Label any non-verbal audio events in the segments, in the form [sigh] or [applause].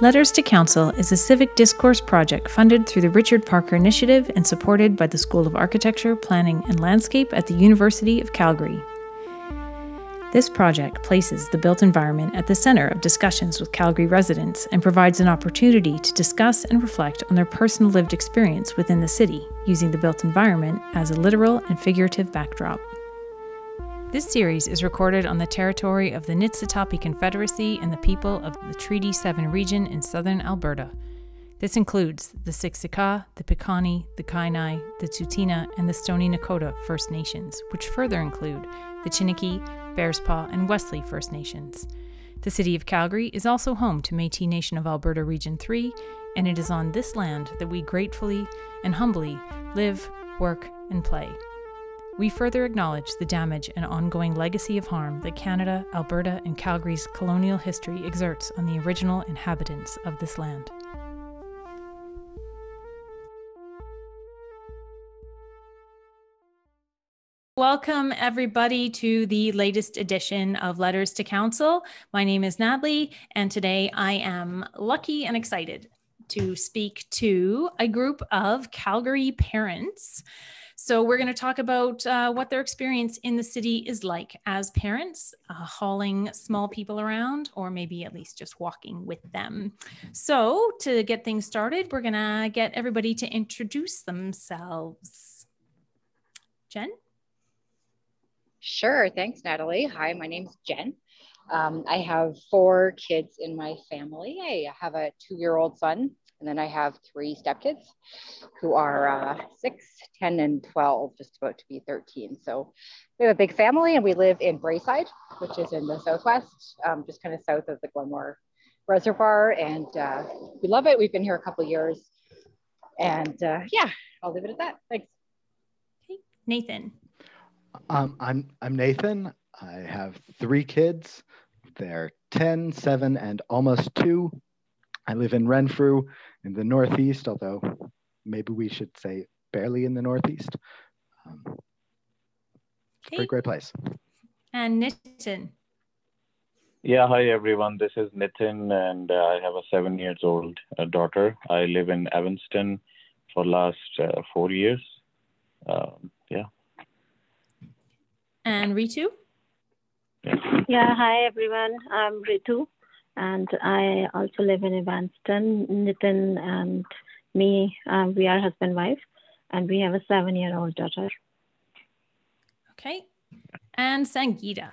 Letters to Council is a civic discourse project funded through the Richard Parker Initiative and supported by the School of Architecture, Planning and Landscape at the University of Calgary. This project places the built environment at the center of discussions with Calgary residents and provides an opportunity to discuss and reflect on their personal lived experience within the city, using the built environment as a literal and figurative backdrop. This series is recorded on the territory of the Nitsitapi Confederacy and the people of the Treaty 7 region in southern Alberta. This includes the Siksika, the Piikani, the Kainai, the Tsuut'ina, and the Stoney Nakoda First Nations, which further include the Chiniki, Bearspaw, and Wesley First Nations. The city of Calgary is also home to Metis Nation of Alberta Region 3, and it is on this land that we gratefully and humbly live, work, and play. We further acknowledge the damage and ongoing legacy of harm that Canada, Alberta, and Calgary's colonial history exerts on the original inhabitants of this land. Welcome, everybody, to the latest edition of Letters to Council. My name is Natalie, and today I am lucky and excited to speak to a group of Calgary parents so, we're going to talk about uh, what their experience in the city is like as parents, uh, hauling small people around, or maybe at least just walking with them. So, to get things started, we're going to get everybody to introduce themselves. Jen? Sure. Thanks, Natalie. Hi, my name's Jen. Um, I have four kids in my family. I have a two year old son and then I have three stepkids who are uh, six, 10, and 12, just about to be 13. So we have a big family and we live in Braeside, which is in the Southwest, um, just kind of south of the Glenmore Reservoir. And uh, we love it. We've been here a couple years. And uh, yeah, I'll leave it at that. Thanks. Okay. Nathan. Um, I'm, I'm Nathan. I have three kids. They're 10, 7, and almost two. I live in Renfrew in the Northeast, although maybe we should say barely in the Northeast. Um, it's a great place. And Nitin. Yeah, hi everyone. This is Nitin, and uh, I have a seven years old uh, daughter. I live in Evanston for last uh, four years. Um, yeah. And Ritu. Yeah. yeah. Hi everyone. I'm Ritu and I also live in Evanston. Nitin and me, um, we are husband wife, and we have a seven year old daughter. Okay, and Sangeeta.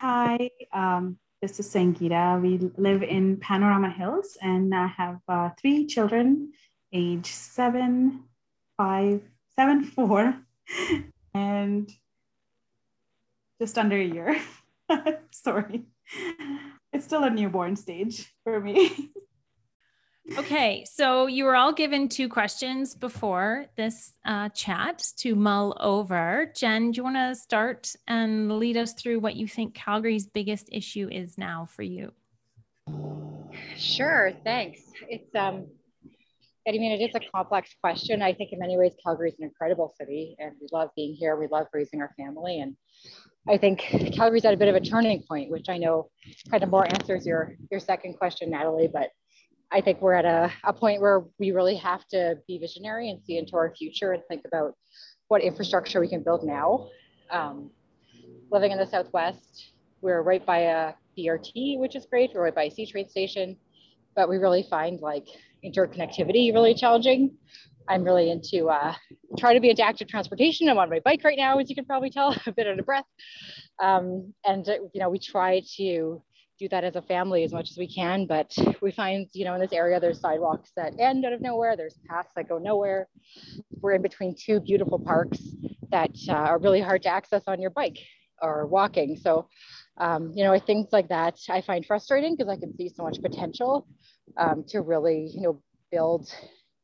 Hi, um, this is Sangeeta. We live in Panorama Hills, and I have uh, three children, age seven, five, seven, four, [laughs] and just under a year. [laughs] Sorry it's still a newborn stage for me. [laughs] okay, so you were all given two questions before this uh, chat to mull over. Jen, do you want to start and lead us through what you think Calgary's biggest issue is now for you? Sure, thanks. It's um, I mean, it is a complex question. I think in many ways, Calgary is an incredible city, and we love being here. We love raising our family, and I think Calgary's at a bit of a turning point, which I know kind of more answers your your second question, Natalie. But I think we're at a, a point where we really have to be visionary and see into our future and think about what infrastructure we can build now. Um, living in the Southwest, we're right by a BRT, which is great. We're right by a C train station, but we really find like interconnectivity really challenging. I'm really into uh, trying to be into active transportation. I'm on my bike right now, as you can probably tell, [laughs] a bit out of breath. Um, and uh, you know, we try to do that as a family as much as we can, but we find, you know, in this area, there's sidewalks that end out of nowhere. There's paths that go nowhere. We're in between two beautiful parks that uh, are really hard to access on your bike or walking. So, um, you know, things like that I find frustrating because I can see so much potential um, to really, you know, build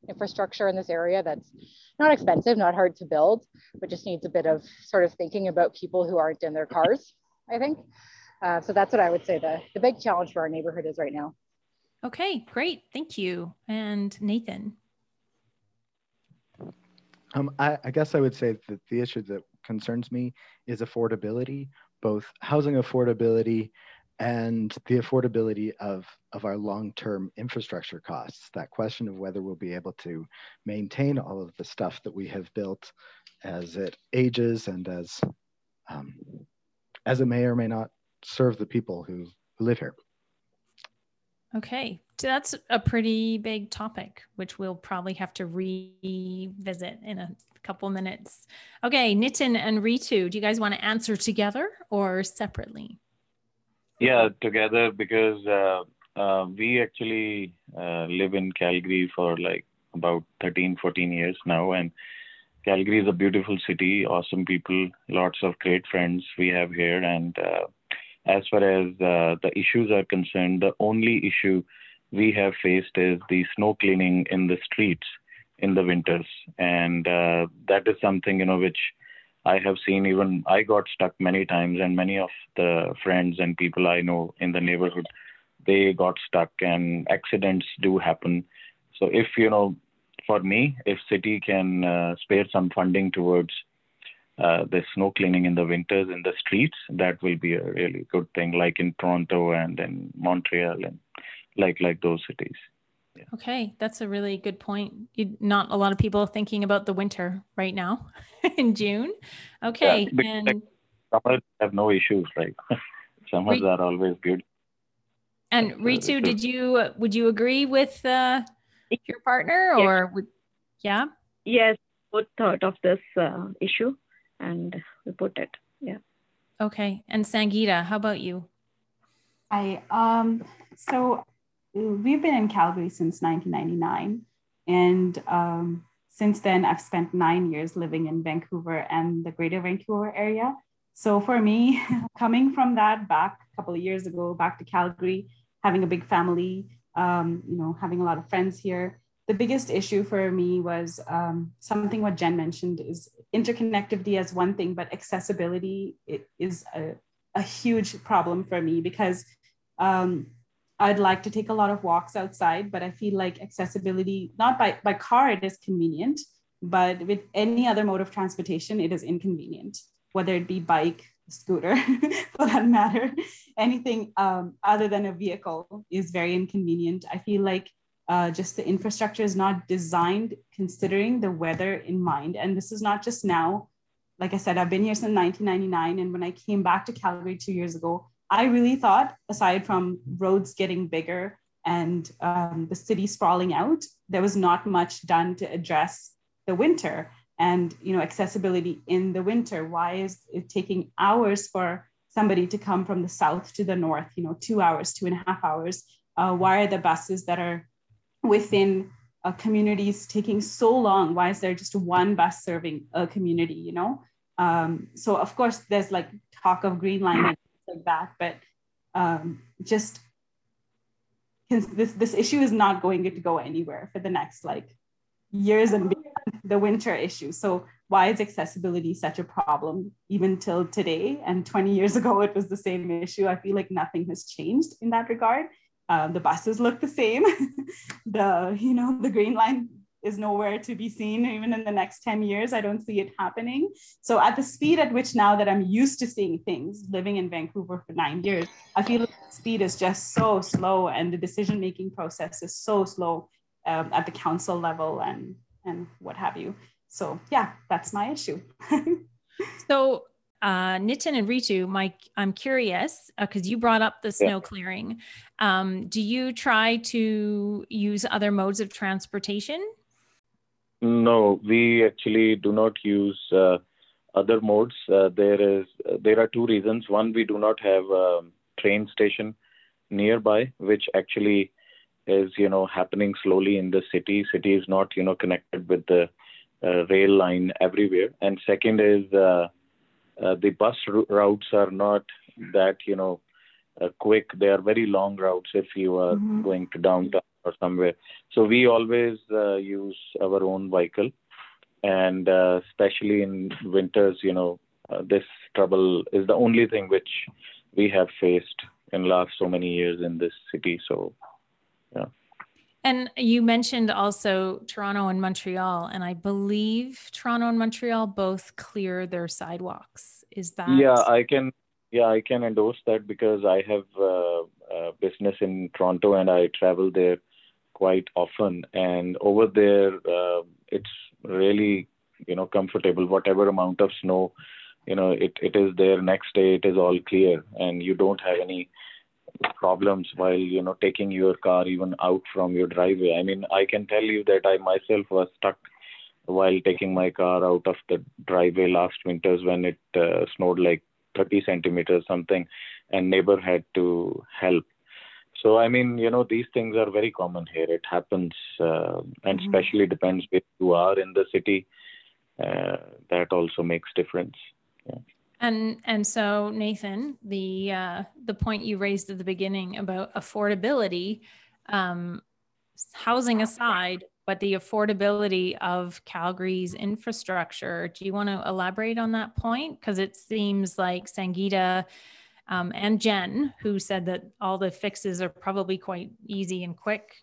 infrastructure in this area that's not expensive, not hard to build, but just needs a bit of sort of thinking about people who aren't in their cars, I think. Uh, so that's what I would say the, the big challenge for our neighborhood is right now. Okay, great. Thank you. And Nathan. Um, I, I guess I would say that the issue that concerns me is affordability, both housing affordability and the affordability of, of our long-term infrastructure costs. That question of whether we'll be able to maintain all of the stuff that we have built as it ages and as, um, as it may or may not serve the people who, who live here. Okay, so that's a pretty big topic, which we'll probably have to revisit in a couple minutes. Okay, Nitin and Ritu, do you guys want to answer together or separately? Yeah, together because uh, uh, we actually uh, live in Calgary for like about 13, 14 years now. And Calgary is a beautiful city, awesome people, lots of great friends we have here. And uh, as far as uh, the issues are concerned, the only issue we have faced is the snow cleaning in the streets in the winters, and uh, that is something you know which I have seen. Even I got stuck many times, and many of the friends and people I know in the neighborhood, they got stuck, and accidents do happen. So if you know, for me, if city can uh, spare some funding towards uh, the snow cleaning in the winters in the streets, that will be a really good thing, like in Toronto and in Montreal and like like those cities. Yeah. Okay, that's a really good point. You, not a lot of people thinking about the winter right now [laughs] in June. Okay, yeah, and summers have no issues, right? [laughs] summers Re- are always good. And Ritu, did you would you agree with uh, your partner, or would yeah? Yes, both thought of this uh, issue and we put it. Yeah. Okay. And Sangeeta, how about you? I um so we've been in Calgary since 1999 and um, since then I've spent nine years living in Vancouver and the greater Vancouver area. So for me, [laughs] coming from that back a couple of years ago, back to Calgary, having a big family, um, you know, having a lot of friends here, the biggest issue for me was um, something what Jen mentioned is interconnectivity as one thing, but accessibility is a, a huge problem for me because um, I'd like to take a lot of walks outside, but I feel like accessibility, not by, by car, it is convenient, but with any other mode of transportation, it is inconvenient, whether it be bike, scooter, [laughs] for that matter, anything um, other than a vehicle is very inconvenient. I feel like uh, just the infrastructure is not designed considering the weather in mind. And this is not just now. Like I said, I've been here since 1999. And when I came back to Calgary two years ago, I really thought, aside from roads getting bigger and um, the city sprawling out, there was not much done to address the winter and you know accessibility in the winter. Why is it taking hours for somebody to come from the south to the north? You know, two hours, two and a half hours. Uh, why are the buses that are within uh, communities taking so long? Why is there just one bus serving a community? You know, um, so of course there's like talk of green that, but um, just this this issue is not going to go anywhere for the next like years and beyond the winter issue. So why is accessibility such a problem even till today? And 20 years ago, it was the same issue. I feel like nothing has changed in that regard. Um, the buses look the same. [laughs] the you know the green line is nowhere to be seen even in the next 10 years i don't see it happening so at the speed at which now that i'm used to seeing things living in vancouver for nine years i feel like speed is just so slow and the decision making process is so slow um, at the council level and and what have you so yeah that's my issue [laughs] so uh, Nitin and Ritu, Mike, I'm curious because uh, you brought up the snow yeah. clearing. Um, do you try to use other modes of transportation? No, we actually do not use uh, other modes. Uh, there is there are two reasons. One, we do not have a train station nearby, which actually is you know happening slowly in the city. City is not you know connected with the uh, rail line everywhere. And second is uh, uh, the bus routes are not that you know uh, quick. They are very long routes if you are mm-hmm. going to downtown or somewhere. So we always uh, use our own vehicle, and uh, especially in winters, you know, uh, this trouble is the only thing which we have faced in last so many years in this city. So, yeah. And you mentioned also Toronto and Montreal, and I believe Toronto and Montreal both clear their sidewalks. Is that? Yeah, I can. yeah, I can endorse that because I have uh, a business in Toronto and I travel there quite often. And over there, uh, it's really you know comfortable. Whatever amount of snow, you know, it it is there. Next day, it is all clear, and you don't have any problems while you know taking your car even out from your driveway. I mean, I can tell you that I myself was stuck while taking my car out of the driveway last winters when it uh, snowed like 30 centimeters something and neighbor had to help so i mean you know these things are very common here it happens uh, and mm-hmm. especially depends where you are in the city uh, that also makes difference yeah. And and so Nathan, the uh, the point you raised at the beginning about affordability, um, housing aside, but the affordability of Calgary's infrastructure. Do you want to elaborate on that point? Because it seems like Sangeeta um, and Jen, who said that all the fixes are probably quite easy and quick,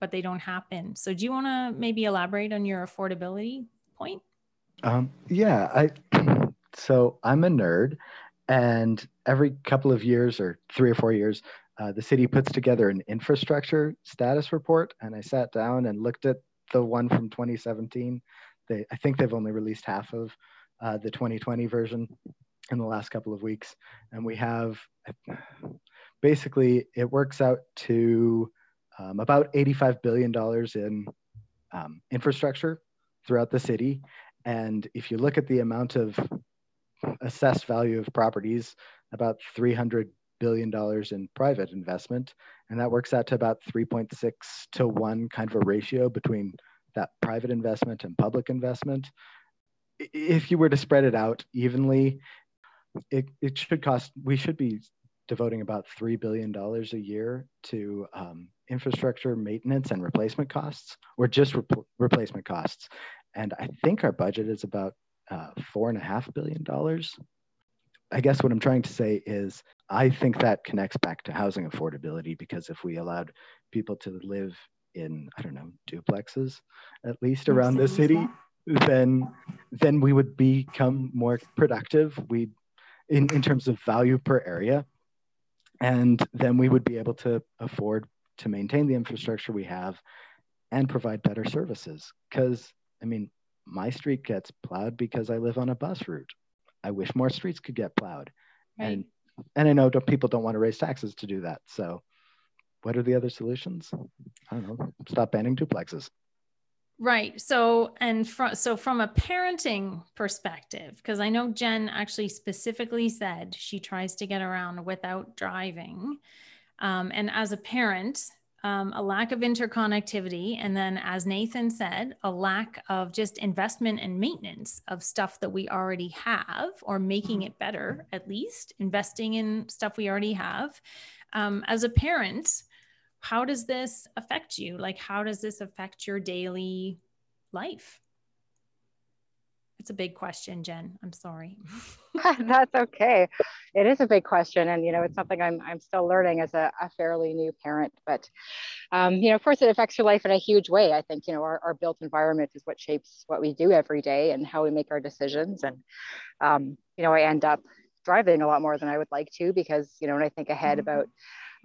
but they don't happen. So do you want to maybe elaborate on your affordability point? Um, yeah, I [clears throat] so I'm a nerd, and every couple of years or three or four years, uh, the city puts together an infrastructure status report, and I sat down and looked at the one from 2017. They, I think they've only released half of uh, the 2020 version in the last couple of weeks, and we have basically it works out to um, about 85 billion dollars in um, infrastructure throughout the city, and if you look at the amount of assessed value of properties, about 300 billion dollars in private investment, and that works out to about 3.6 to one kind of a ratio between that private investment and public investment. If you were to spread it out evenly, it, it should cost, we should be devoting about $3 billion a year to um, infrastructure maintenance and replacement costs, or just replacement costs. And I think our budget is about uh, four and a half billion dollars. I guess what I'm trying to say is I think that connects back to housing affordability because if we allowed people to live in, I don't know, duplexes at least around the city, then then we would become more productive. We in, in terms of value per area. And then we would be able to afford to maintain the infrastructure we have and provide better services. Because I mean, my street gets plowed because I live on a bus route. I wish more streets could get plowed. Right. And and I know people don't want to raise taxes to do that. So what are the other solutions? I don't know. Stop banning duplexes. Right. So and from so from a parenting perspective, because I know Jen actually specifically said she tries to get around without driving. Um, and as a parent, um, a lack of interconnectivity, and then, as Nathan said, a lack of just investment and maintenance of stuff that we already have, or making mm-hmm. it better, at least investing in stuff we already have. Um, as a parent, how does this affect you? Like, how does this affect your daily life? It's a big question, Jen. I'm sorry. [laughs] [laughs] That's okay. It is a big question, and you know, it's something I'm I'm still learning as a, a fairly new parent. But um, you know, of course, it affects your life in a huge way. I think you know our, our built environment is what shapes what we do every day and how we make our decisions. And um, you know, I end up driving a lot more than I would like to because you know when I think ahead mm-hmm. about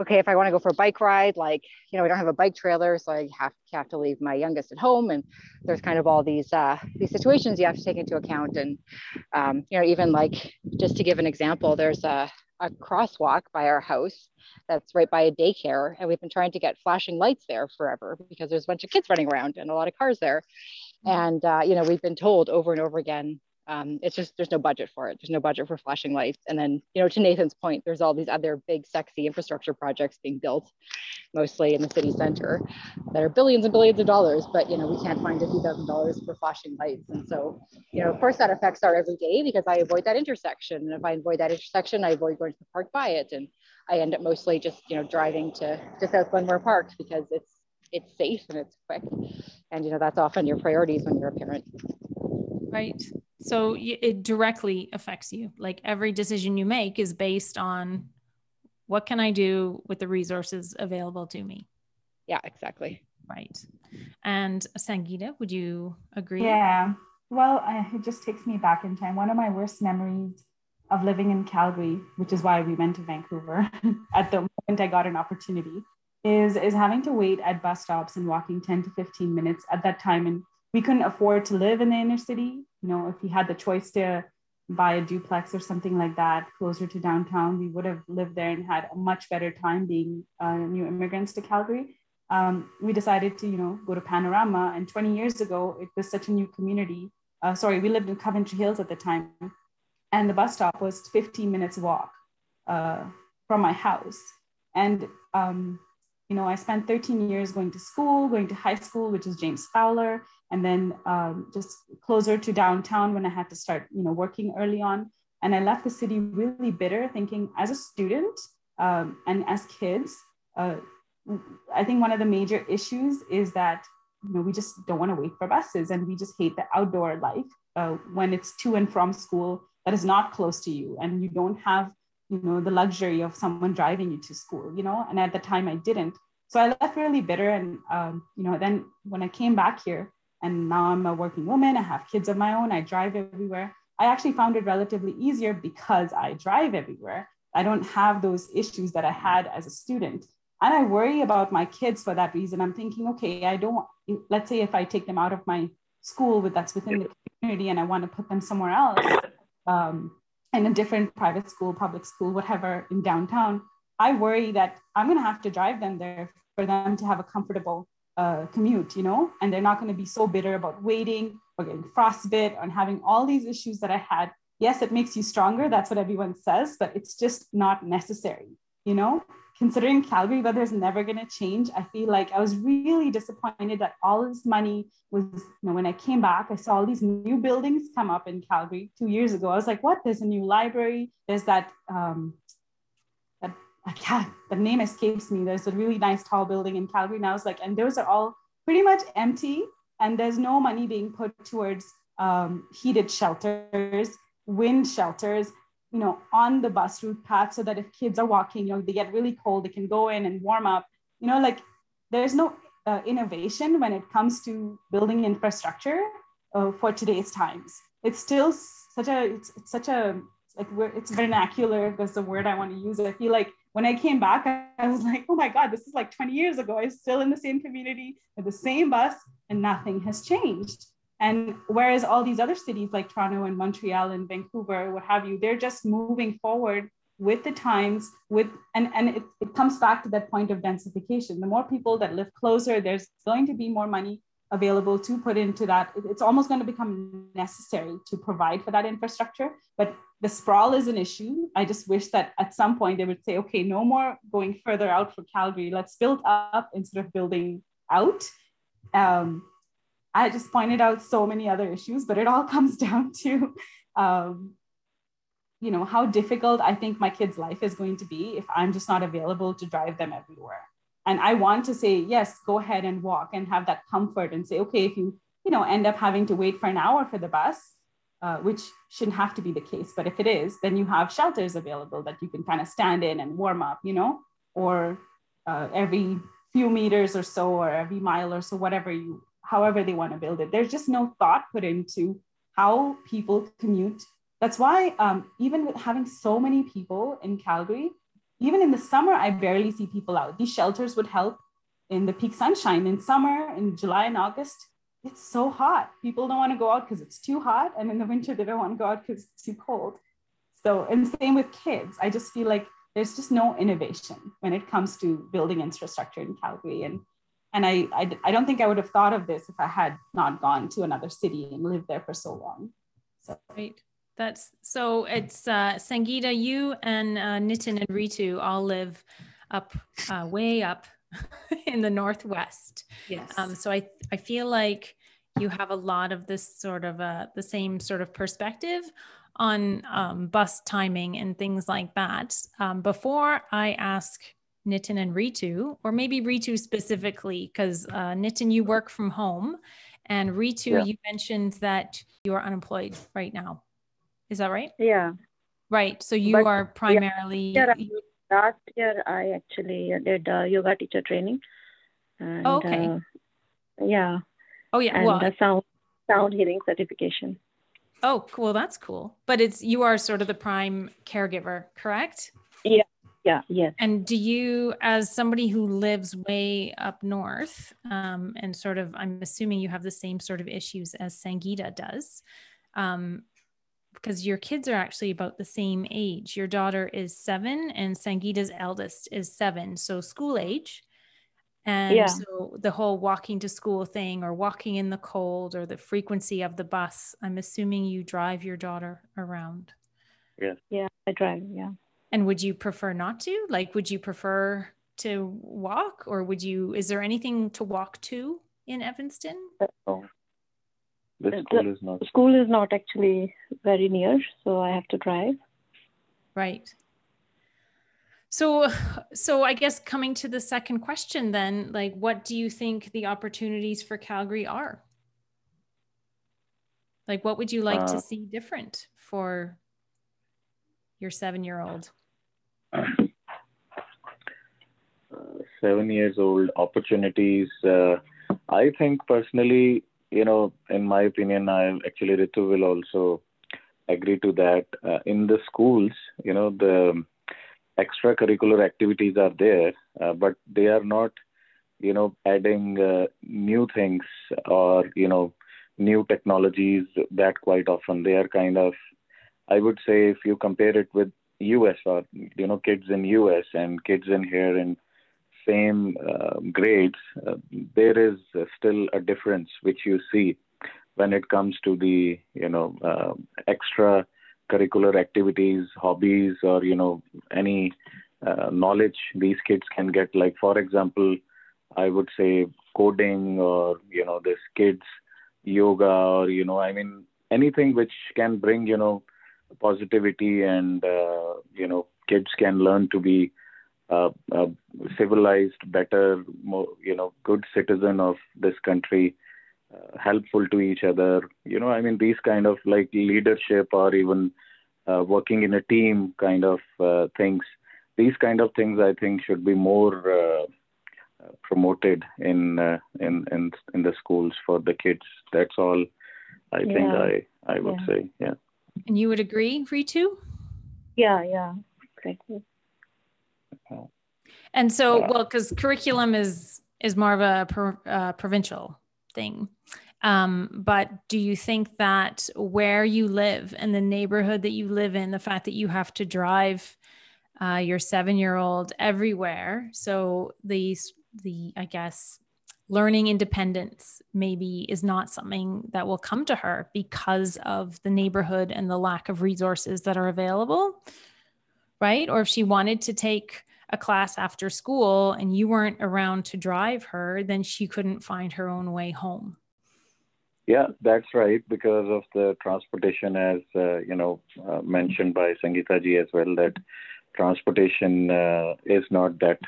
okay, if I want to go for a bike ride, like, you know, we don't have a bike trailer, so I have, have to leave my youngest at home. And there's kind of all these, uh, these situations you have to take into account. And, um, you know, even like, just to give an example, there's a, a crosswalk by our house that's right by a daycare. And we've been trying to get flashing lights there forever because there's a bunch of kids running around and a lot of cars there. And, uh, you know, we've been told over and over again, um, it's just there's no budget for it. There's no budget for flashing lights. And then, you know, to Nathan's point, there's all these other big, sexy infrastructure projects being built, mostly in the city center, that are billions and billions of dollars. But you know, we can't find a few thousand dollars for flashing lights. And so, you know, of course, that affects our everyday because I avoid that intersection. And if I avoid that intersection, I avoid going to the park by it, and I end up mostly just you know driving to to South Glenmore Park because it's it's safe and it's quick. And you know, that's often your priorities when you're a parent. Right. So it directly affects you. Like every decision you make is based on what can I do with the resources available to me? Yeah, exactly. Right. And Sangeeta, would you agree? Yeah. Well, it just takes me back in time. One of my worst memories of living in Calgary, which is why we went to Vancouver [laughs] at the moment I got an opportunity, is, is having to wait at bus stops and walking 10 to 15 minutes at that time. And we couldn't afford to live in the inner city. You know, if we had the choice to buy a duplex or something like that closer to downtown, we would have lived there and had a much better time being uh, new immigrants to Calgary. Um, we decided to, you know, go to Panorama. And 20 years ago, it was such a new community. Uh, sorry, we lived in Coventry Hills at the time and the bus stop was 15 minutes walk uh, from my house. And um, you know, I spent 13 years going to school, going to high school, which is James Fowler, and then um, just closer to downtown when I had to start, you know, working early on. And I left the city really bitter, thinking as a student um, and as kids, uh, I think one of the major issues is that you know we just don't want to wait for buses, and we just hate the outdoor life uh, when it's to and from school that is not close to you and you don't have you know the luxury of someone driving you to school you know? And at the time i didn't. So i left really bitter and um, you know then when i came back here and now i'm a working woman i have kids of my own i drive everywhere i actually found it relatively easier because i drive everywhere. I don't have those issues that i had as a student. And i worry about my kids for that reason. I'm thinking okay i don't let's say if i take them out of my school with that's within the community and i want to put them somewhere else um, in a different private school, public school, whatever in downtown, I worry that I'm going to have to drive them there for them to have a comfortable uh, commute, you know, and they're not going to be so bitter about waiting or getting frostbite and having all these issues that I had. Yes, it makes you stronger. That's what everyone says, but it's just not necessary, you know? Considering Calgary weather is never going to change, I feel like I was really disappointed that all this money was, you know, when I came back, I saw all these new buildings come up in Calgary two years ago. I was like, what? There's a new library. There's that, um, that I can't, the name escapes me. There's a really nice tall building in Calgary. And I was like, and those are all pretty much empty. And there's no money being put towards um, heated shelters, wind shelters, you know, on the bus route path so that if kids are walking, you know, they get really cold, they can go in and warm up. You know, like there's no uh, innovation when it comes to building infrastructure uh, for today's times. It's still such a, it's, it's such a, like it's vernacular. That's the word I want to use. I feel like when I came back, I, I was like, oh my God, this is like 20 years ago. I'm still in the same community with the same bus and nothing has changed. And whereas all these other cities like Toronto and Montreal and Vancouver, what have you, they're just moving forward with the times with and, and it, it comes back to that point of densification. The more people that live closer, there's going to be more money available to put into that. It's almost going to become necessary to provide for that infrastructure. But the sprawl is an issue. I just wish that at some point they would say, okay, no more going further out for Calgary. Let's build up instead of building out. Um, I just pointed out so many other issues, but it all [laughs] comes down to, um, you know, how difficult I think my kid's life is going to be if I'm just not available to drive them everywhere. And I want to say, yes, go ahead and walk and have that comfort and say, okay, if you, you know, end up having to wait for an hour for the bus, uh, which shouldn't have to be the case, but if it is, then you have shelters available that you can kind of stand in and warm up, you know, or uh, every few meters or so, or every mile or so, whatever you however they want to build it. There's just no thought put into how people commute. That's why, um, even with having so many people in Calgary, even in the summer, I barely see people out. These shelters would help in the peak sunshine. In summer, in July and August, it's so hot. People don't want to go out because it's too hot. And in the winter, they don't want to go out because it's too cold. So, and same with kids. I just feel like there's just no innovation when it comes to building infrastructure in Calgary. And and I, I, I don't think I would have thought of this if I had not gone to another city and lived there for so long. So right. That's so it's uh, Sangeeta, you and uh, Nitin and Ritu all live up, uh, way up [laughs] in the Northwest. Yes. Um, so I, I feel like you have a lot of this sort of uh, the same sort of perspective on um, bus timing and things like that. Um, before I ask Nitin and Ritu, or maybe Ritu specifically, because uh, Nitin, you work from home, and Ritu, yeah. you mentioned that you are unemployed right now. Is that right? Yeah. Right. So you but, are primarily. Yeah, last year, I actually did uh, yoga teacher training. And, oh, okay. Uh, yeah. Oh yeah. And well, the sound sound hearing certification. Oh, cool. that's cool. But it's you are sort of the prime caregiver, correct? Yeah. Yeah. Yes. And do you, as somebody who lives way up north, um, and sort of, I'm assuming you have the same sort of issues as Sangeeta does, um, because your kids are actually about the same age. Your daughter is seven, and Sangeeta's eldest is seven, so school age. And yeah. so the whole walking to school thing or walking in the cold or the frequency of the bus, I'm assuming you drive your daughter around. Yeah. Yeah, I drive, yeah. And would you prefer not to? Like would you prefer to walk or would you is there anything to walk to in Evanston? Oh. The school the, is not school is not actually very near, so I have to drive. Right. So, so I guess coming to the second question, then, like, what do you think the opportunities for Calgary are? Like, what would you like uh, to see different for your seven-year-old? Uh, seven years old opportunities. Uh, I think personally, you know, in my opinion, I actually Ritu will also agree to that. Uh, in the schools, you know, the extracurricular activities are there, uh, but they are not, you know, adding uh, new things or you know, new technologies that quite often. They are kind of, I would say, if you compare it with U.S. or you know, kids in U.S. and kids in here in same uh, grades, uh, there is still a difference which you see when it comes to the you know uh, extra curricular activities, hobbies, or you know any uh, knowledge these kids can get. Like for example, I would say coding or you know this kids yoga or you know I mean anything which can bring you know positivity and uh, you know kids can learn to be uh, uh, civilized, better, more you know good citizen of this country. Uh, helpful to each other. You know, I mean, these kind of like leadership or even uh, working in a team kind of uh, things. These kind of things, I think, should be more uh, promoted in, uh, in in in the schools for the kids. That's all. I yeah. think I I would yeah. say, yeah. And you would agree, Ritu? Yeah, yeah, exactly. And so, well, because curriculum is is more of a per, uh, provincial thing. Um, but do you think that where you live and the neighborhood that you live in, the fact that you have to drive uh, your seven year old everywhere, so the the I guess learning independence maybe is not something that will come to her because of the neighborhood and the lack of resources that are available, right? Or if she wanted to take a class after school and you weren't around to drive her, then she couldn't find her own way home. Yeah, that's right. Because of the transportation, as uh, you know, uh, mentioned by Sangeeta ji as well, that transportation uh, is not that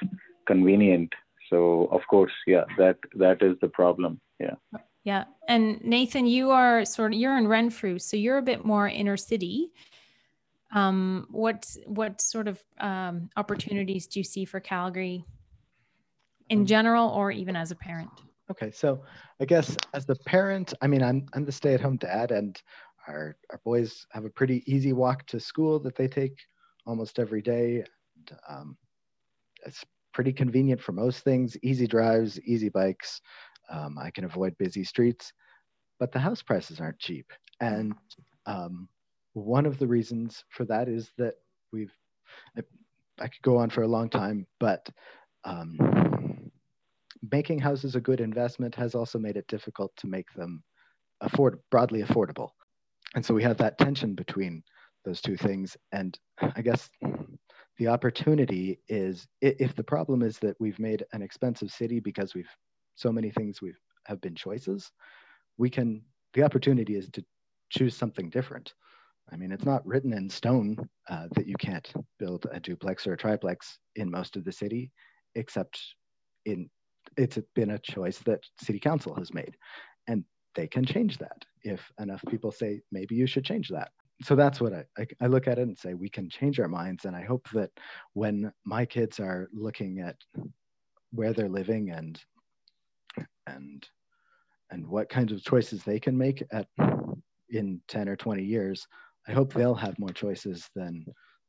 convenient. So of course, yeah, that that is the problem. Yeah. Yeah, and Nathan, you are sort of you're in Renfrew, so you're a bit more inner city. Um, what what sort of um, opportunities do you see for Calgary in um, general, or even as a parent? Okay, so I guess as the parent, I mean, I'm I'm the stay-at-home dad, and our our boys have a pretty easy walk to school that they take almost every day. And, um, it's pretty convenient for most things. Easy drives, easy bikes. Um, I can avoid busy streets, but the house prices aren't cheap, and um, one of the reasons for that is that we've, I, I could go on for a long time, but um, making houses a good investment has also made it difficult to make them afford broadly affordable. And so we have that tension between those two things. And I guess the opportunity is if the problem is that we've made an expensive city because we've so many things we've have been choices, we can the opportunity is to choose something different. I mean, it's not written in stone uh, that you can't build a duplex or a triplex in most of the city, except in it's been a choice that city council has made, and they can change that if enough people say maybe you should change that. So that's what I, I, I look at it and say we can change our minds, and I hope that when my kids are looking at where they're living and and and what kinds of choices they can make at in 10 or 20 years, I hope they'll have more choices than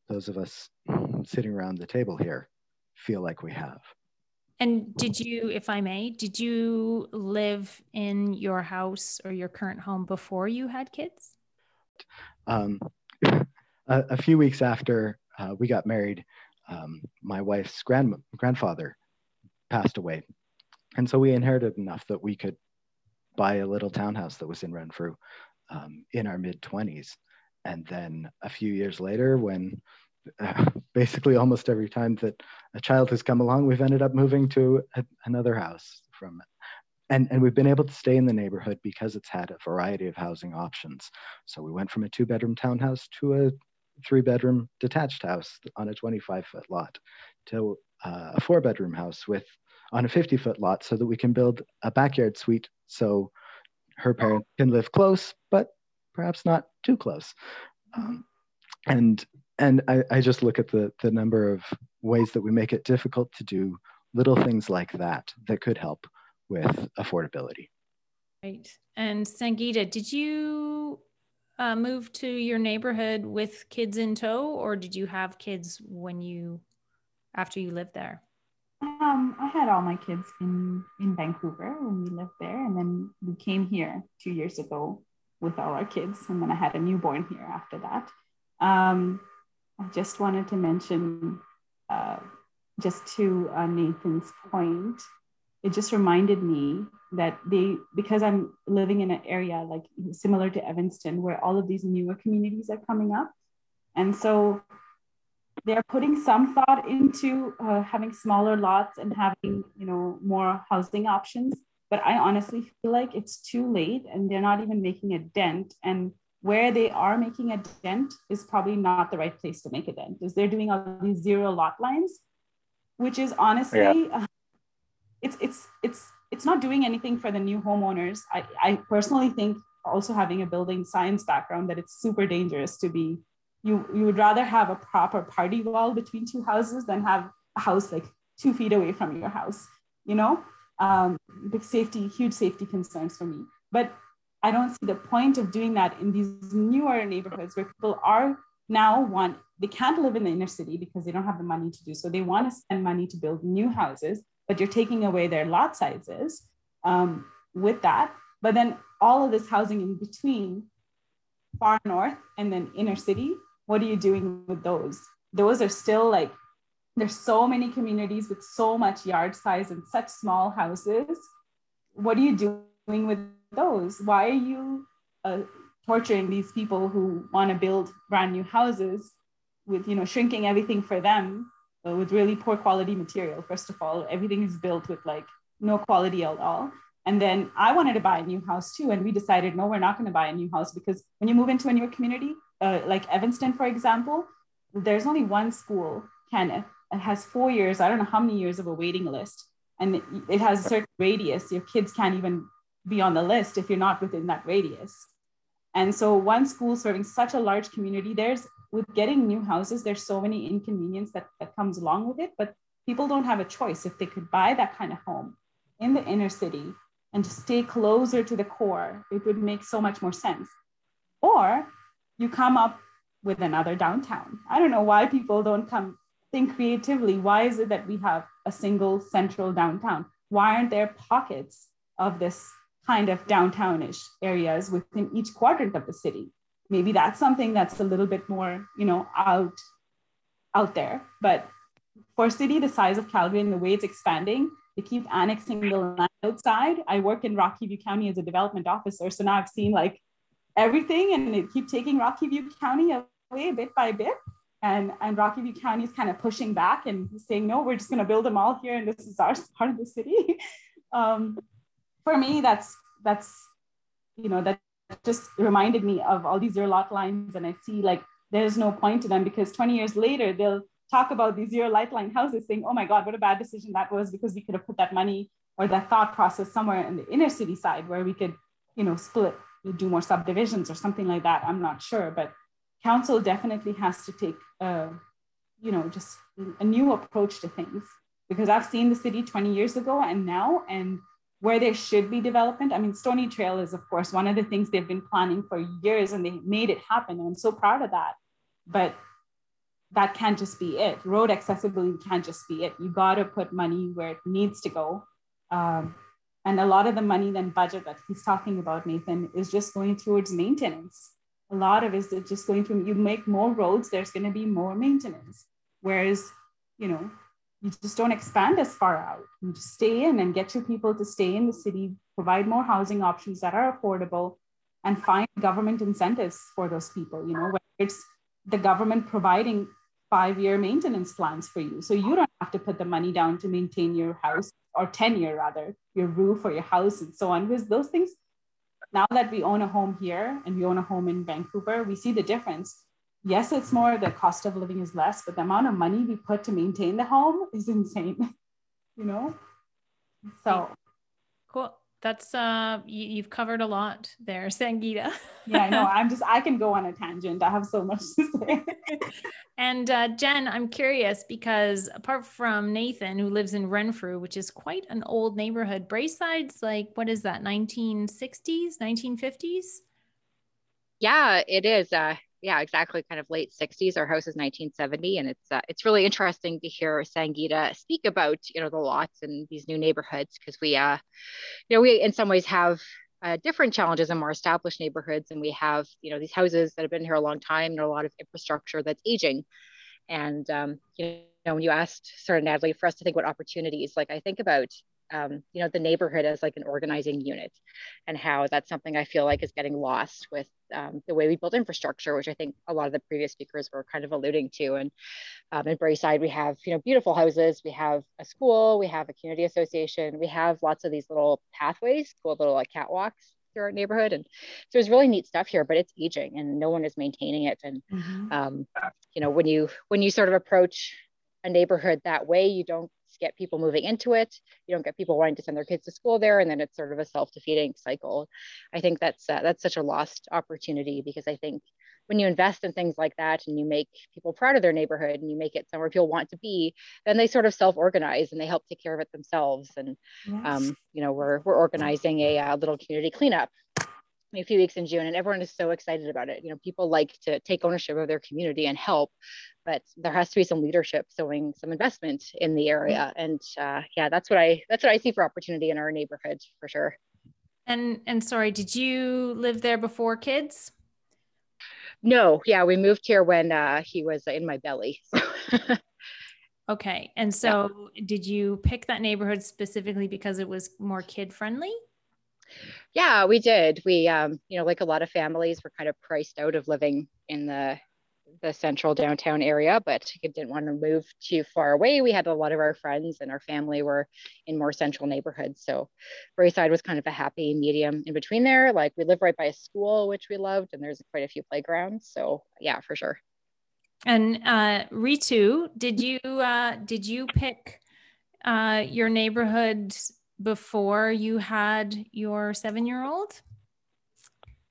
those of us sitting around the table here feel like we have. And did you, if I may, did you live in your house or your current home before you had kids? Um, [laughs] a, a, few weeks after uh, we got married, um, my wife's grand, grandfather passed away. And so we inherited enough that we could buy a little townhouse that was in Renfrew um, in our mid 20s. And then a few years later, when uh, [laughs] basically almost every time that a child has come along, we've ended up moving to a, another house from it. And, and we've been able to stay in the neighborhood because it's had a variety of housing options. So we went from a two bedroom townhouse to a three bedroom detached house on a 25 foot lot to uh, a four bedroom house with on a 50 foot lot so that we can build a backyard suite so her parents can live close, but perhaps not too close. Um, and and I, I just look at the the number of ways that we make it difficult to do little things like that that could help with affordability. Right. And Sangeeta, did you uh, move to your neighborhood with kids in tow, or did you have kids when you after you lived there? Um, I had all my kids in in Vancouver when we lived there, and then we came here two years ago with all our kids, and then I had a newborn here after that. Um, I just wanted to mention, uh, just to uh, Nathan's point, it just reminded me that they, because I'm living in an area like similar to Evanston, where all of these newer communities are coming up, and so they're putting some thought into uh, having smaller lots and having you know more housing options. But i honestly feel like it's too late and they're not even making a dent. And where they are making a dent is probably not the right place to make a dent is they're doing all these zero lot lines which is honestly yeah. It's it's it's it's not doing anything for the new homeowners. I, I personally think also having a building science background that it's super dangerous to be you you would rather have a proper party wall between two houses than have a house like two feet away from your house you know? Um, big safety huge safety concerns for me. But i don't see the point of doing that in these newer neighborhoods where people are now want they can't live in the inner city because they don't have the money to do so. They want to spend money to build new houses but you're taking away their lot sizes um, with that but then all of this housing in between far north and then inner city what are you doing with those? Those are still like, there's so many communities with so much yard size and such small houses. What are you doing with those? Why are you uh, torturing these people who want to build brand new houses with, you know, shrinking everything for them with really poor quality material? First of all, everything is built with like no quality at all. And then I wanted to buy a new house too. And we decided, no, we're not going to buy a new house because when you move into a new community, uh, like Evanston, for example, there's only one school, Kenneth. It has four years, I don't know how many years of a waiting list. And it has a certain radius. Your kids can't even be on the list if you're not within that radius. And so one school serving such a large community, there's with getting new houses, there's so many inconvenience that, that comes along with it, but people don't have a choice. If they could buy that kind of home in the inner city and stay closer to the core, it would make so much more sense. Or you come up with another downtown. I don't know why people don't come think creatively. Why is it that we have a single central downtown? Why aren't there pockets of this kind of downtownish areas within each quadrant of the city? Maybe that's something that's a little bit more, you know, out out there. But for a city the size of Calgary and the way it's expanding, they keep annexing the land outside. I work in Rocky View County as a development officer, so now I've seen like everything and it keep taking Rocky View County away bit by bit. And, and Rocky View County is kind of pushing back and saying, no, we're just going to build them all here and this is our [laughs] part of the city. um, for me, that's, that's, you know, that just reminded me of all these zero lot lines. And I see like, there's no point to them because 20 years later, they'll talk about these zero light line houses saying, oh my God, what a bad decision that was because we could have put that money or that thought process somewhere in the inner city side where we could, you know, split do more subdivisions or something like that. I'm not sure, but council definitely has to take, a, you know, just a new approach to things because I've seen the city 20 years ago and now, and where there should be development. I mean, Stoney Trail is, of course, one of the things they've been planning for years and they made it happen. And I'm so proud of that. But that can't just be it. Road accessibility can't just be it. You got to put money where it needs to go. Um, and a lot of the money then budget that he's talking about, Nathan, is just going towards maintenance. A lot of it is just going through, you make more roads, there's going to be more maintenance. Whereas, you know, you just don't expand as far out. You just stay in and get your people to stay in the city, provide more housing options that are affordable, and find government incentives for those people. You know, whether it's the government providing five-year maintenance plans for you, so you don't have to put the money down to maintain your house or 10 year rather, your roof or your house and so on. Because those things, now that we own a home here and we own a home in Vancouver, we see the difference yes, it's more the cost of living is less, but the amount of money we put to maintain the home is insane, [laughs] you know? So cool. That's uh you, have covered a lot there, Sangita. [laughs] yeah, I know. I'm just I can go on a tangent. I have so much to say. [laughs] and uh, Jen, I'm curious because apart from Nathan, who lives in Renfrew, which is quite an old neighborhood, Braeside's like what is that, 1960s, 1950s? Yeah, it is. Uh, yeah, exactly, kind of late 60s. Our house is 1970, and it's uh, it's really interesting to hear Sangita speak about you know the lots and these new neighborhoods because we uh you know we in some ways have uh, different challenges in more established neighborhoods, and we have you know these houses that have been here a long time and a lot of infrastructure that's aging, and um, you know when you asked of Natalie for us to think about opportunities, like I think about um, you know the neighborhood as like an organizing unit and how that's something i feel like is getting lost with um, the way we build infrastructure which i think a lot of the previous speakers were kind of alluding to. And um, in Braeside we have you know beautiful houses. We have a school. We have a community association. We have lots of these little pathways cool little like catwalks through our neighborhood. And so there's really neat stuff here but it's aging and no one is maintaining it. And mm-hmm. um, you know when you when you sort of approach a neighborhood that way you don't get people moving into it. You don't get people wanting to send their kids to school there, and then it's sort of a self-defeating cycle. I think that's uh, that's such a lost opportunity because I think when you invest in things like that and you make people proud of their neighborhood and you make it somewhere people want to be, then they sort of self-organize and they help take care of it themselves. And yes. um, you know, we're we're organizing a, a uh, little community cleanup a few weeks in June, and everyone is so excited about it. You know, people like to take ownership of their community and help, but there has to be some leadership, showing some investment in the area. And uh, yeah, that's what I that's what I see for opportunity in our neighborhood for sure. And and sorry, did you live there before kids? No, yeah, we moved here when uh, he was in my belly. [laughs] okay, and so yeah. did you pick that neighborhood specifically because it was more kid friendly? Yeah, we did. We, um, you know, like a lot of families, were kind of priced out of living in the the central downtown area, but didn't want to move too far away. We had a lot of our friends and our family were in more central neighborhoods. So Braeside was kind of a happy medium in between there. Like we live right by a school, which we loved, and there's quite a few playgrounds. So yeah, for sure. And uh, Ritu, did you uh, did you pick uh, your neighborhood before you had your seven year old?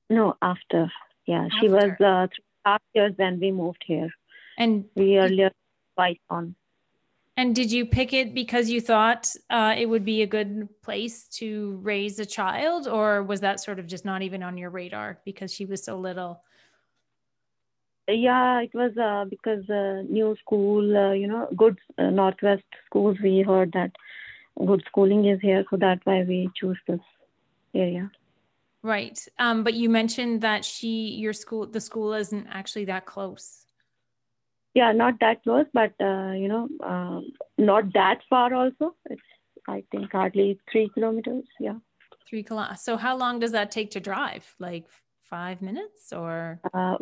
No, after. Yeah, after. she was uh, half years when we moved here. And we earlier twice on. And did you pick it because you thought uh, it would be a good place to raise a child, or was that sort of just not even on your radar because she was so little? Yeah, it was uh, because uh, new school, uh, you know, good uh, Northwest schools. We heard that good schooling is here, so that's why we choose this area. Right. Um, but you mentioned that she, your school, the school isn't actually that close. Yeah, not that close, but uh, you know, um, not that far. Also, it's I think hardly three kilometers. Yeah. Three kilometers. So how long does that take to drive? Like five minutes or? Uh,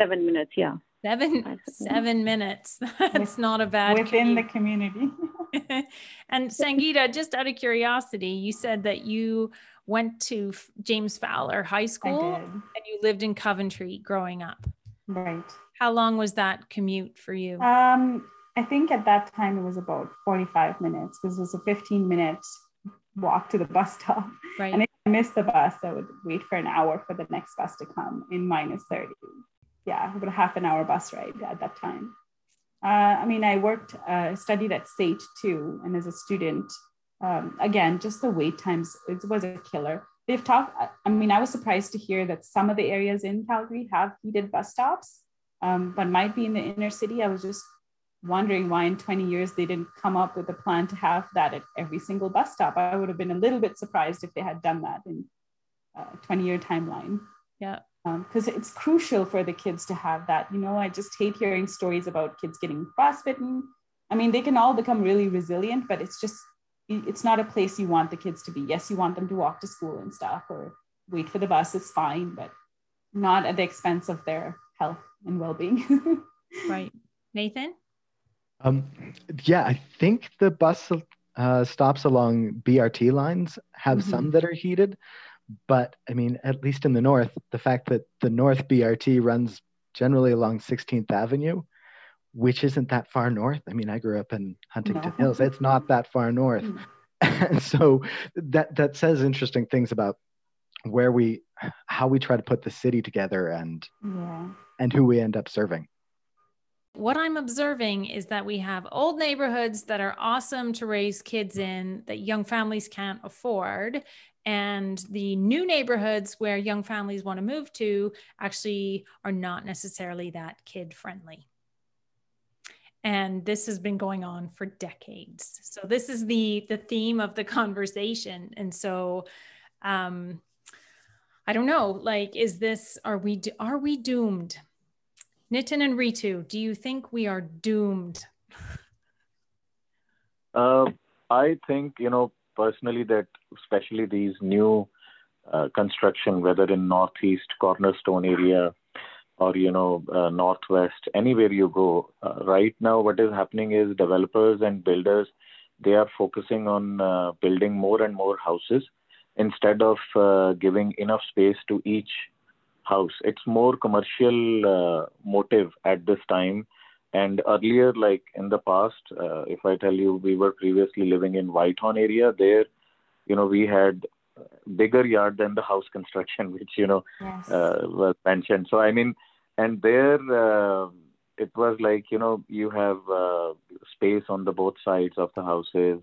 seven minutes. Yeah. Seven seven minutes. [laughs] That's not a bad within commute. the community. [laughs] [laughs] and Sangita, just out of curiosity, you said that you went to James Fowler High School and you lived in Coventry growing up. Right. How long was that commute for you? Um, I think at that time it was about 45 minutes because it was a 15 minute walk to the [laughs] bus stop. Right. And if I missed the bus, I would wait for an hour for the next bus to come in minus 30 yeah, about a half an hour bus ride at that time. Uh, I mean, I worked, uh, studied at SAIT too, and as a student, um, again, just the wait times, it was a killer. They've talked, I mean, I was surprised to hear that some of the areas in Calgary have heated bus stops, um, but might be in the inner city. I was just wondering why in 20 years they didn't come up with a plan to have that at every single bus stop. I would have been a little bit surprised if they had done that in a 20 year timeline. Yeah. Because um, it's crucial for the kids to have that. You know, I just hate hearing stories about kids getting frostbitten. I mean, they can all become really resilient, but it's just, it's not a place you want the kids to be. Yes, you want them to walk to school and stuff or wait for the bus, it's fine, but not at the expense of their health and well being. [laughs] right. Nathan? Um, yeah, I think the bus uh, stops along BRT lines have mm-hmm. some that are heated, but I mean, at least in the north, the fact that the North BRT runs generally along 16th Avenue, which isn't that far north. I mean, I grew up in Huntington no. Hills; it's not that far north, mm. [laughs] and so that that says interesting things about where we, how we try to put the city together, and yeah. and who we end up serving. What I'm observing is that we have old neighborhoods that are awesome to raise kids in that young families can't afford. And the new neighborhoods where young families want to move to actually are not necessarily that kid friendly. And this has been going on for decades. So this is the the theme of the conversation. And so um I don't know, like is this are we are we doomed? Nitin and Ritu, do you think we are doomed? Uh, I think, you know, personally that especially these new uh, construction, whether in Northeast, Cornerstone area, or, you know, uh, Northwest, anywhere you go, uh, right now what is happening is developers and builders, they are focusing on uh, building more and more houses instead of uh, giving enough space to each house. It's more commercial uh, motive at this time. And earlier, like in the past, uh, if I tell you, we were previously living in Whitehorn area. There, you know, we had bigger yard than the house [laughs] construction, which you know yes. uh, was mentioned. So I mean, and there uh, it was like you know you have uh, space on the both sides of the houses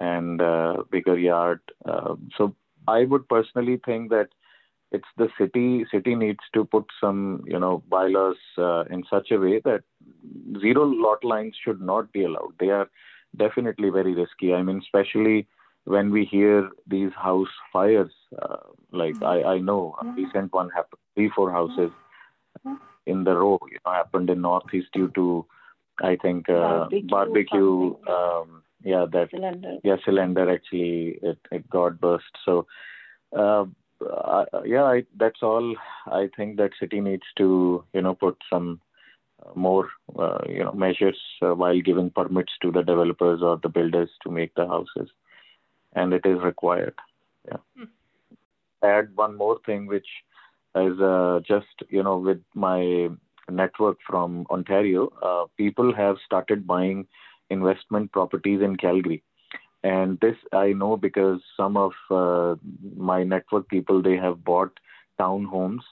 and uh, bigger yard. Uh, so I would personally think that it's the city city needs to put some you know bylaws uh, in such a way that zero lot lines should not be allowed. They are definitely very risky. I mean especially when we hear these house fires uh, like i i know a recent one happened three four houses in the row you know happened in northeast due to i think uh, barbecue, barbecue um, yeah that cylinder. yeah cylinder actually it, it got burst so uh, uh, yeah, I, that's all. I think that city needs to, you know, put some more, uh, you know, measures uh, while giving permits to the developers or the builders to make the houses, and it is required. Yeah. Hmm. Add one more thing, which is uh, just, you know, with my network from Ontario, uh, people have started buying investment properties in Calgary and this I know because some of uh, my network people they have bought townhomes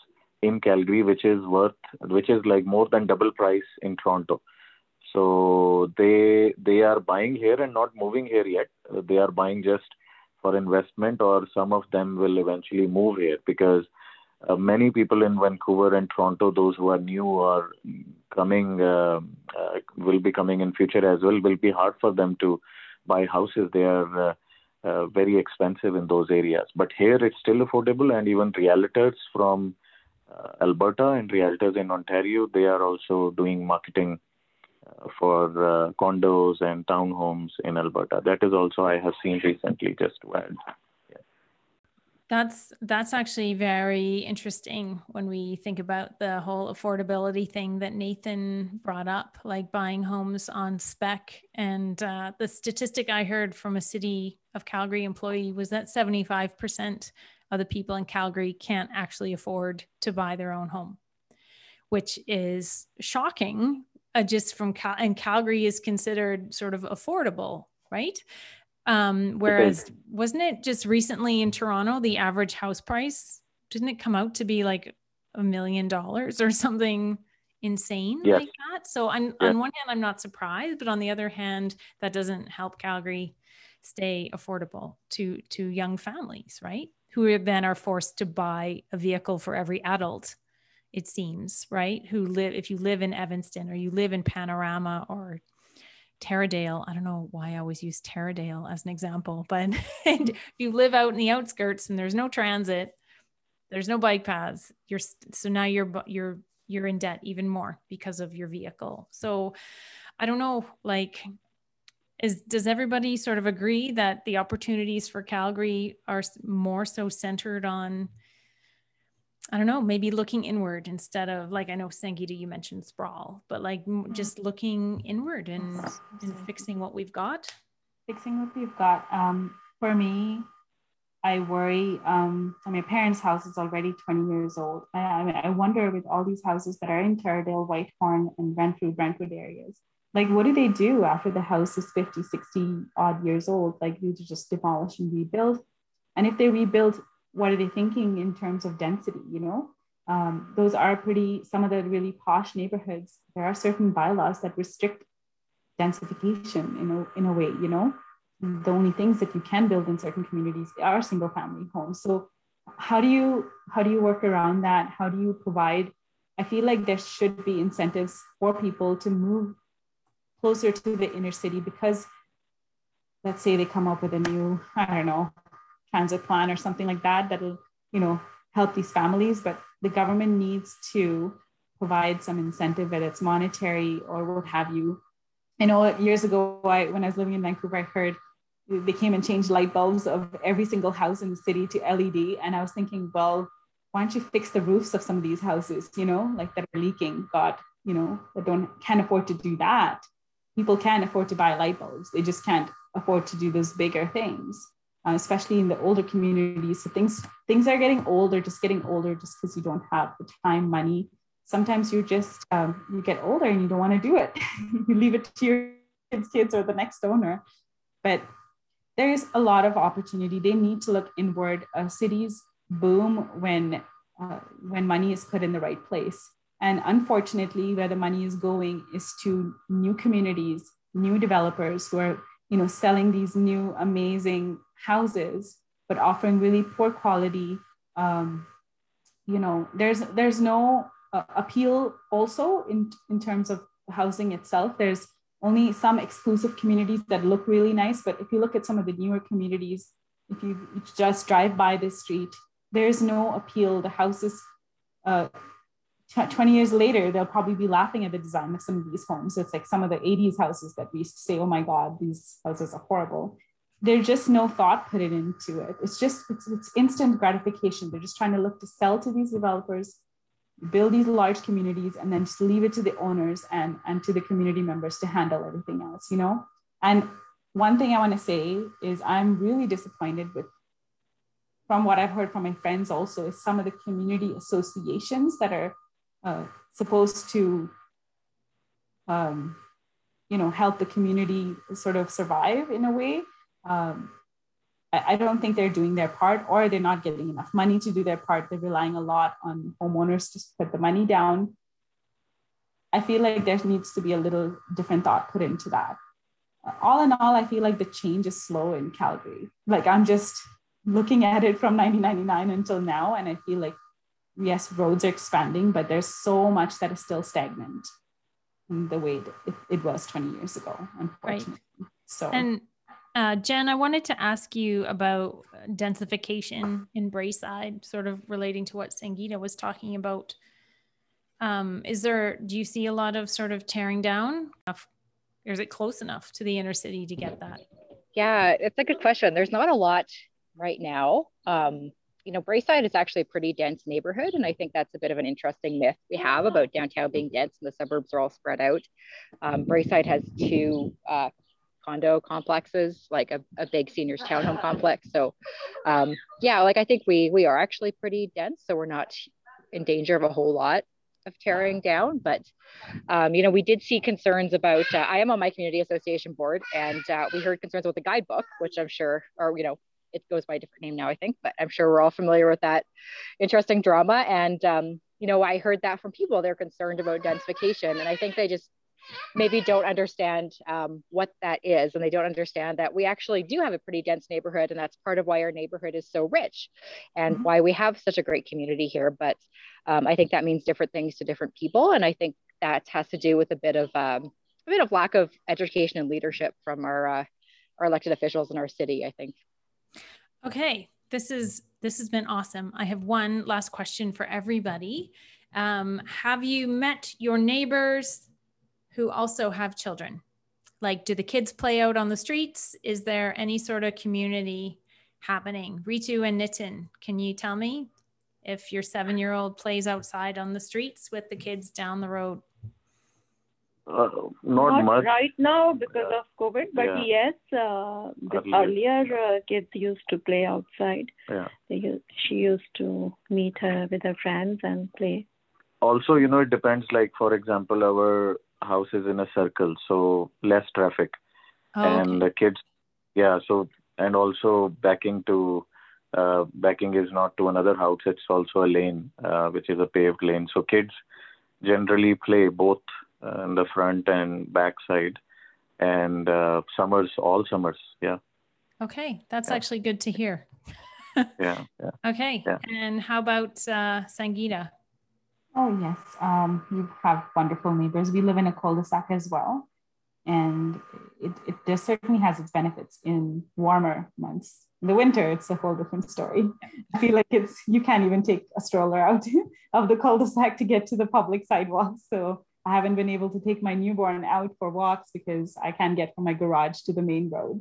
in Calgary, which is worth, which is like more than double price in Toronto. So they they are buying here and not moving here yet. They are buying just for investment, or some of them will eventually move here because uh, many people in Vancouver and Toronto, those who are new or coming, uh, uh, will be coming in future as well. Will be hard for them to buy houses. They are uh, uh, very expensive in those areas. But here it's still affordable, and even realtors from uh, Alberta and realtors in Ontario, they are also doing marketing for condos and townhomes in Alberta. That is also I have seen recently. Just to add. That's that's actually very interesting when we think about the whole affordability thing that Nathan brought up, like buying homes on spec. And uh, the statistic I heard from a City of Calgary employee was that 75% of the people in Calgary can't actually afford to buy their own home, which is shocking. Uh, just from Cal- and Calgary is considered sort of affordable, right? Um, whereas wasn't it just recently in Toronto, the average house price didn't it come out to be like a million dollars or something insane yes. like that? So on, on one hand, I'm not surprised, but on the other hand, that doesn't help Calgary stay affordable to to young families, right? Who then are forced to buy a vehicle for every adult, it seems, right? Who live if you live in Evanston or you live in Panorama or Taradale. I don't know why I always use Taradale as an example, [laughs] but if you live out in the outskirts and there's no transit, there's no bike paths, you're so now you're you're you're in debt even more because of your vehicle. So I don't know, like is does everybody sort of agree that the opportunities for Calgary are more so centered on I don't know, maybe looking inward instead of like I know Sangita you mentioned sprawl, but like mm-hmm. just looking inward and and fixing what we've got. Fixing what we've got. Um, for me, I worry. Um, so my parents' house is already 20 years old. I, I wonder with all these houses that are in Taradale, Whitehorn, and Renfrew, Brentwood areas, like what do they do after the house is 50 60 odd years old like do they just demolish and rebuild and if they rebuild what are they thinking in terms of density you know? Um, those are pretty some of the really posh neighborhoods. There are certain bylaws that restrict densification in a, in a way you know? The only things that you can build in certain communities are single family homes. So how do you how do you work around that? How do you provide i feel like there should be incentives for people to move closer to the inner city because let's say they come up with a new, I don't know, transit plan or something like that that'll, you know, help these families, but the government needs to provide some incentive, whether it's monetary or what have you. I know years ago, I, when I was living in Vancouver, I heard they came and changed light bulbs of every single house in the city to LED. And I was thinking, well, why don't you fix the roofs of some of these houses, you know, like that are leaking, God, you know, that don't can't afford to do that people can afford to buy light bulbs. They just can't afford to do those bigger things, uh, especially in the older communities. So things things are getting older, just getting older, just because you don't have the time, money. Sometimes you just um, you get older and you don't want to do it. [laughs] you leave it to your kids' kids or the next owner. But there is a lot of opportunity. They need to look inward. Uh, cities boom when uh, when money is put in the right place. And unfortunately, where the money is going is to new communities, new developers who are, you know, selling these new amazing houses, but offering really poor quality. Um, you know, there's there's no uh, appeal also in in terms of housing itself. There's only some exclusive communities that look really nice, but if you look at some of the newer communities, if you just drive by this street, there's no appeal. The houses uh, 20 years later, they'll probably be laughing at the design of some of these homes. It's like some of the 80s houses that we used to say, oh my God, these houses are horrible. There's just no thought put into it. It's just, it's, it's instant gratification. They're just trying to look to sell to these developers, build these large communities, and then just leave it to the owners and, and to the community members to handle everything else, you know? And one thing I want to say is I'm really disappointed with from what I've heard from my friends also is some of the community associations that are uh, supposed to um, you know help the community sort of survive in a way um, I, I, don't think they're doing their part or they're not getting enough money to do their part they're relying a lot on homeowners to put the money down i feel like there needs to be a little different thought put into that all in all i feel like the change is slow in calgary like i'm just looking at it from 1999 until now and i feel like yes, roads are expanding, but there's so much that is still stagnant in the way it, it was 20 years ago, unfortunately. Right. So, and uh, Jen, I wanted to ask you about densification in Braeside, sort of relating to what Sangita was talking about. Um, is there, do you see a lot of sort of tearing down? Or is it close enough to the inner city to get that? Yeah, it's a good question. There's not a lot right now. Um, you know, Braeside is actually a pretty dense neighborhood. And I think that's a bit of an interesting myth we have about downtown being dense and the suburbs are all spread out. Um, Braeside has two uh, condo complexes, like a, a big seniors [laughs] townhome complex. So um, yeah, like I think we, we are actually pretty dense. So we're not in danger of a whole lot of tearing down. But, um, you know, we did see concerns about, uh, I am on my community association board and uh, we heard concerns about the guidebook, which I'm sure, or, you know, it goes by a different name now, I think, but I'm sure we're all familiar with that interesting drama. And, um, you know, I heard that from people. They're concerned about densification. And I think they just maybe don't understand um, what that is. And they don't understand that we actually do have a pretty dense neighborhood. And that's part of why our neighborhood is so rich and mm-hmm. why we have such a great community here. But um, I think that means different things to different people. And I think that has to do with a bit of um, a bit of lack of education and leadership from our uh, our elected officials in our city. I think. Okay, this is this has been awesome. I have one last question for everybody. Um, have you met your neighbors who also have children? Like, do the kids play out on the streets? Is there any sort of community happening? Ritu and Nitin, can you tell me if your seven year old plays outside on the streets with the kids down the road? Uh, not, not, much right now because of COVID, but yeah. yes, uh, earlier, uh, kids used to play outside. Yeah. They, she used to meet her with her friends and play. Also, you know, it depends. Like for example, our house is in a circle, so less traffic, oh, and okay. the kids, yeah. So and also backing to uh, backing is not to another house; it's also a lane, uh, which is a paved lane. So kids generally play both uh, in the front and back side, and uh, summers, all summers, yeah. Okay, that's yeah. actually good to hear. [laughs] yeah, yeah. Okay, yeah. and how about uh, Sangita? Oh yes, um, you have wonderful neighbors. We live in a cul-de-sac as well, and it, it just certainly has its benefits in warmer months. In the winter, it's a whole different story. I feel like it's you can't even take a stroller out [laughs] of the cul-de-sac to get to the public sidewalks. So I haven't been able to take my newborn out for walks because I can't get from my garage to the main road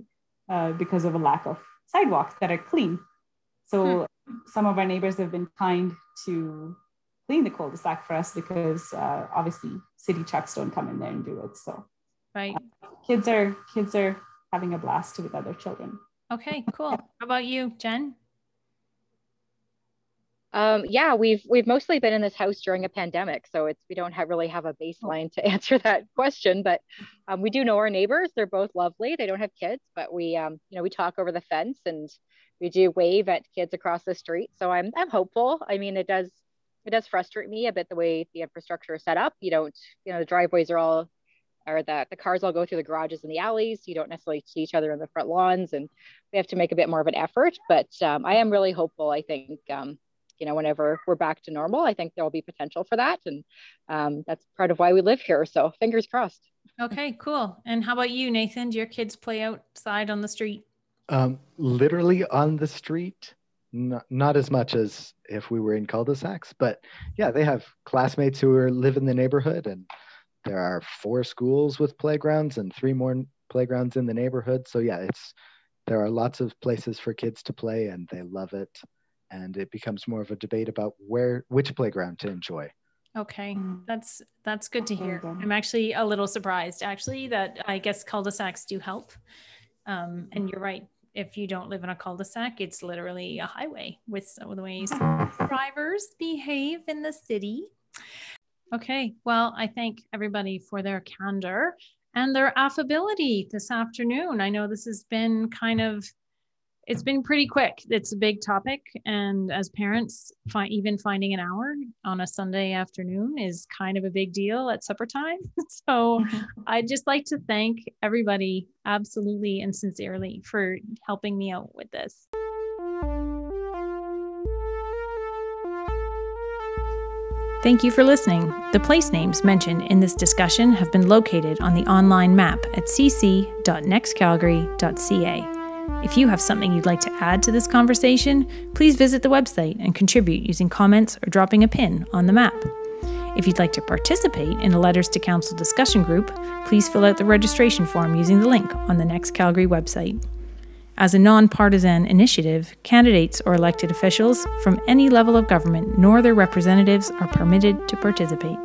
uh, because of a lack of sidewalks that are clean. So hmm. some of our neighbors have been kind to clean the cul-de-sac for us because uh, obviously city trucks don't come in there and do it. So right, uh, kids are kids are having a blast with other children. Okay, cool. How about you, Jen? Um, yeah, we've we've mostly been in this house during a pandemic, so it's we don't have really have a baseline to [laughs] answer that question. But um, we do know our neighbors; they're both lovely. They don't have kids, but we um, you know we talk over the fence and we do wave at kids across the street. So I'm I'm hopeful. I mean, it does it does frustrate me a bit the way the infrastructure is set up. You don't you know the driveways are all or the, the cars all go through the garages and the alleys. You don't necessarily see each other in the front lawns, and we have to make a bit more of an effort. But um, I am really hopeful. I think um, you know, whenever we're back to normal, I think there will be potential for that. And um, that's part of why we live here. So fingers crossed. Okay, cool. And how about you, Nathan? Do your kids play outside on the street? Um, literally on the street, not, not as much as if we were in cul-de-sacs, but yeah, they have classmates who are live in the neighborhood and there are four schools with playgrounds and three more playgrounds in the neighborhood. So yeah, it's, there are lots of places for kids to play and they love it and it becomes more of a debate about where which playground to enjoy. Okay, mm. that's that's good to hear. I'm actually a little surprised, actually, that I guess cul-de-sacs do help. Um, and you're right. If you don't live in a cul-de-sac, it's literally a highway with some of the ways drivers behave in the city. Okay, well, I thank everybody for their candor and their affability this afternoon. I know this has been kind of it's been pretty quick. It's a big topic, and as parents, fi- even finding an hour on a Sunday afternoon is kind of a big deal at supper time. [laughs] so, mm-hmm. I'd just like to thank everybody absolutely and sincerely for helping me out with this. Thank you for listening. The place names mentioned in this discussion have been located on the online map at cc.nextcalgary.ca. If you have something you'd like to add to this conversation, please visit the website and contribute using comments or dropping a pin on the map. If you'd like to participate in a Letters to Council discussion group, please fill out the registration form using the link on the Next Calgary website. As a nonpartisan initiative, candidates or elected officials from any level of government nor their representatives are permitted to participate.